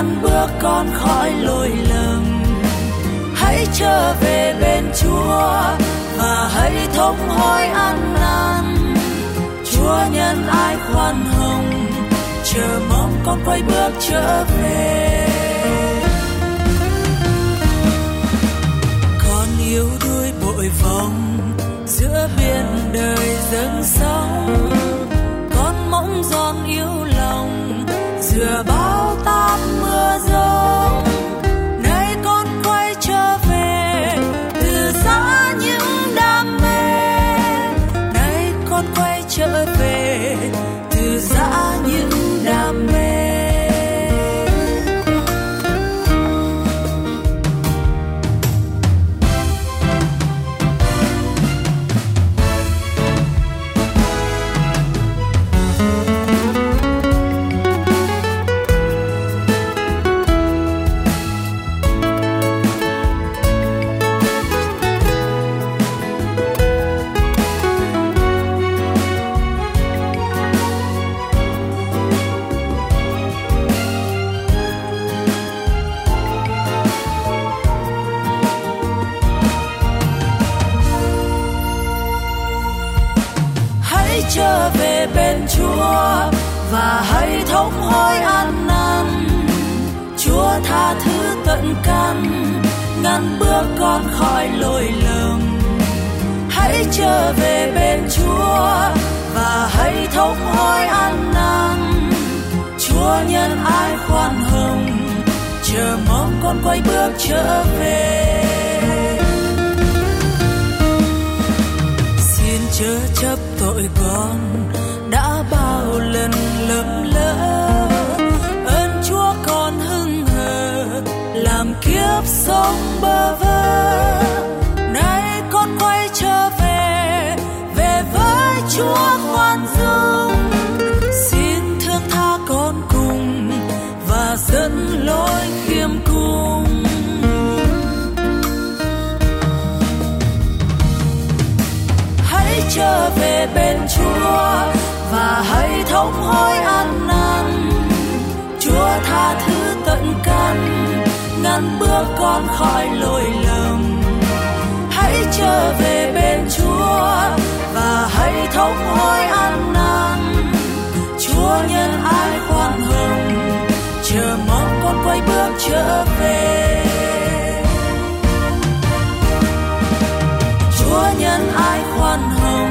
ngăn bước con khỏi lỗi lầm hãy trở về bên chúa và hãy thống hối ăn năn. Chúa nhân ai khoan hồng, chờ mong con quay bước trở về. Con yếu đuối bội vòng giữa biển đời dâng trở về hãy trở về bên Chúa và hãy thống hối ăn năn. Chúa tha thứ tận căn, ngăn bước con khỏi lỗi lầm. Hãy trở về bên Chúa và hãy thống hối ăn năn. Chúa nhân ái khoan hồng, chờ mong con quay bước trở về. Chớ chấp tội con, đã bao lần lầm lỡ. Ơn chúa con hưng hờ, làm kiếp sống bơ vơ. Nay con quay trở về về với chúa khoan dung. Hãy trở về bên Chúa và hãy thống hối ăn năn. Chúa tha thứ tận căn, ngăn bước con khỏi lỗi lầm. Hãy trở về bên Chúa và hãy thống hối ăn năn. Chúa nhân ái khoan hồng, chờ mong con quay bước trở về. Nhân ai khoan hồng?